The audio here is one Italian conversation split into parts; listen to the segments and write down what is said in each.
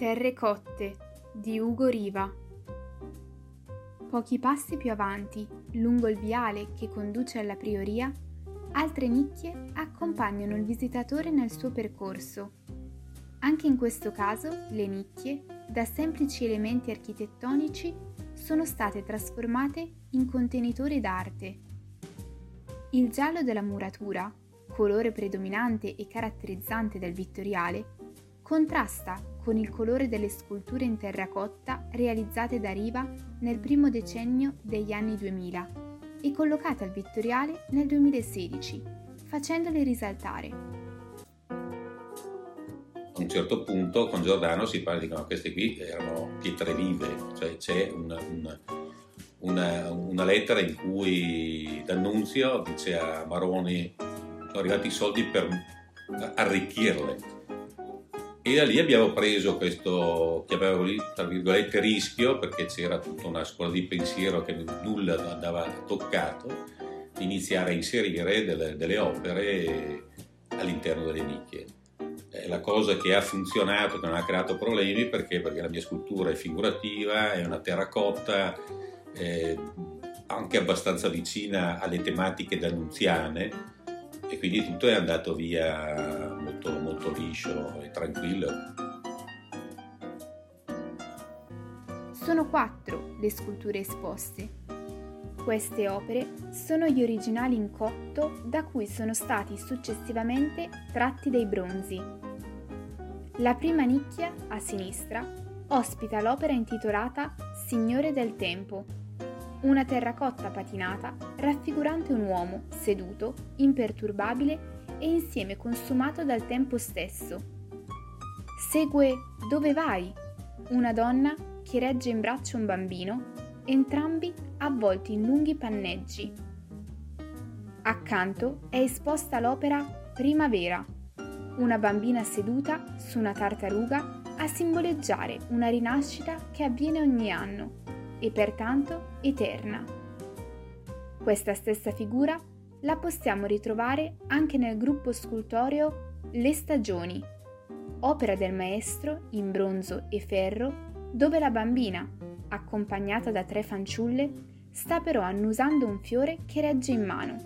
Terre cotte di Ugo Riva. Pochi passi più avanti, lungo il viale che conduce alla prioria, altre nicchie accompagnano il visitatore nel suo percorso. Anche in questo caso, le nicchie, da semplici elementi architettonici, sono state trasformate in contenitori d'arte. Il giallo della muratura, colore predominante e caratterizzante del vittoriale, contrasta con il colore delle sculture in terracotta realizzate da Riva nel primo decennio degli anni 2000 e collocate al Vittoriale nel 2016, facendole risaltare. A un certo punto con Giordano si parla di che queste qui erano pietre vive, cioè c'è una, una, una, una lettera in cui D'Annunzio dice a Maroni sono arrivati i soldi per arricchirle e da lì abbiamo preso questo, chiamiamolo tra virgolette, rischio, perché c'era tutta una scuola di pensiero che nulla andava toccato, iniziare a inserire delle, delle opere all'interno delle nicchie. È la cosa che ha funzionato, che non ha creato problemi, perché, perché la mia scultura è figurativa, è una terracotta, eh, anche abbastanza vicina alle tematiche d'annunziane, e quindi tutto è andato via molto, liscio e tranquillo. Sono quattro le sculture esposte. Queste opere sono gli originali in cotto da cui sono stati successivamente tratti dei bronzi. La prima nicchia, a sinistra, ospita l'opera intitolata Signore del Tempo una terracotta patinata raffigurante un uomo seduto, imperturbabile e insieme consumato dal tempo stesso. Segue Dove vai? Una donna che regge in braccio un bambino, entrambi avvolti in lunghi panneggi. Accanto è esposta l'opera Primavera, una bambina seduta su una tartaruga a simboleggiare una rinascita che avviene ogni anno e pertanto eterna. Questa stessa figura la possiamo ritrovare anche nel gruppo scultoreo Le Stagioni, opera del maestro in bronzo e ferro, dove la bambina, accompagnata da tre fanciulle, sta però annusando un fiore che regge in mano.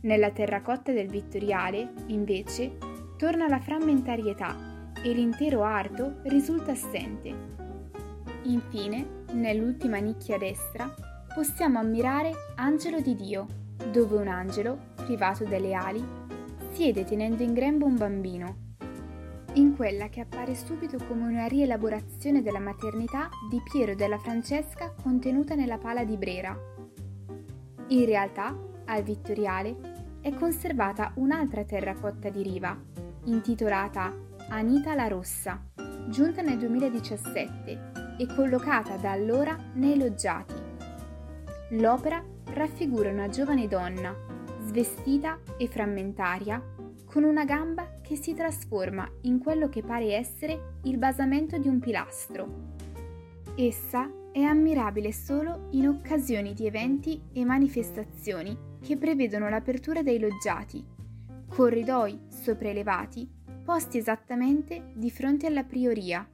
Nella terracotta del Vittoriale, invece, torna la frammentarietà e l'intero arto risulta assente. Infine, Nell'ultima nicchia destra possiamo ammirare Angelo di Dio, dove un angelo, privato delle ali, siede tenendo in grembo un bambino. In quella che appare subito come una rielaborazione della maternità di Piero della Francesca contenuta nella pala di Brera. In realtà, al Vittoriale, è conservata un'altra terracotta di riva, intitolata Anita la Rossa, giunta nel 2017 e collocata da allora nei loggiati. L'opera raffigura una giovane donna, svestita e frammentaria, con una gamba che si trasforma in quello che pare essere il basamento di un pilastro. Essa è ammirabile solo in occasioni di eventi e manifestazioni che prevedono l'apertura dei loggiati, corridoi sopraelevati posti esattamente di fronte alla prioria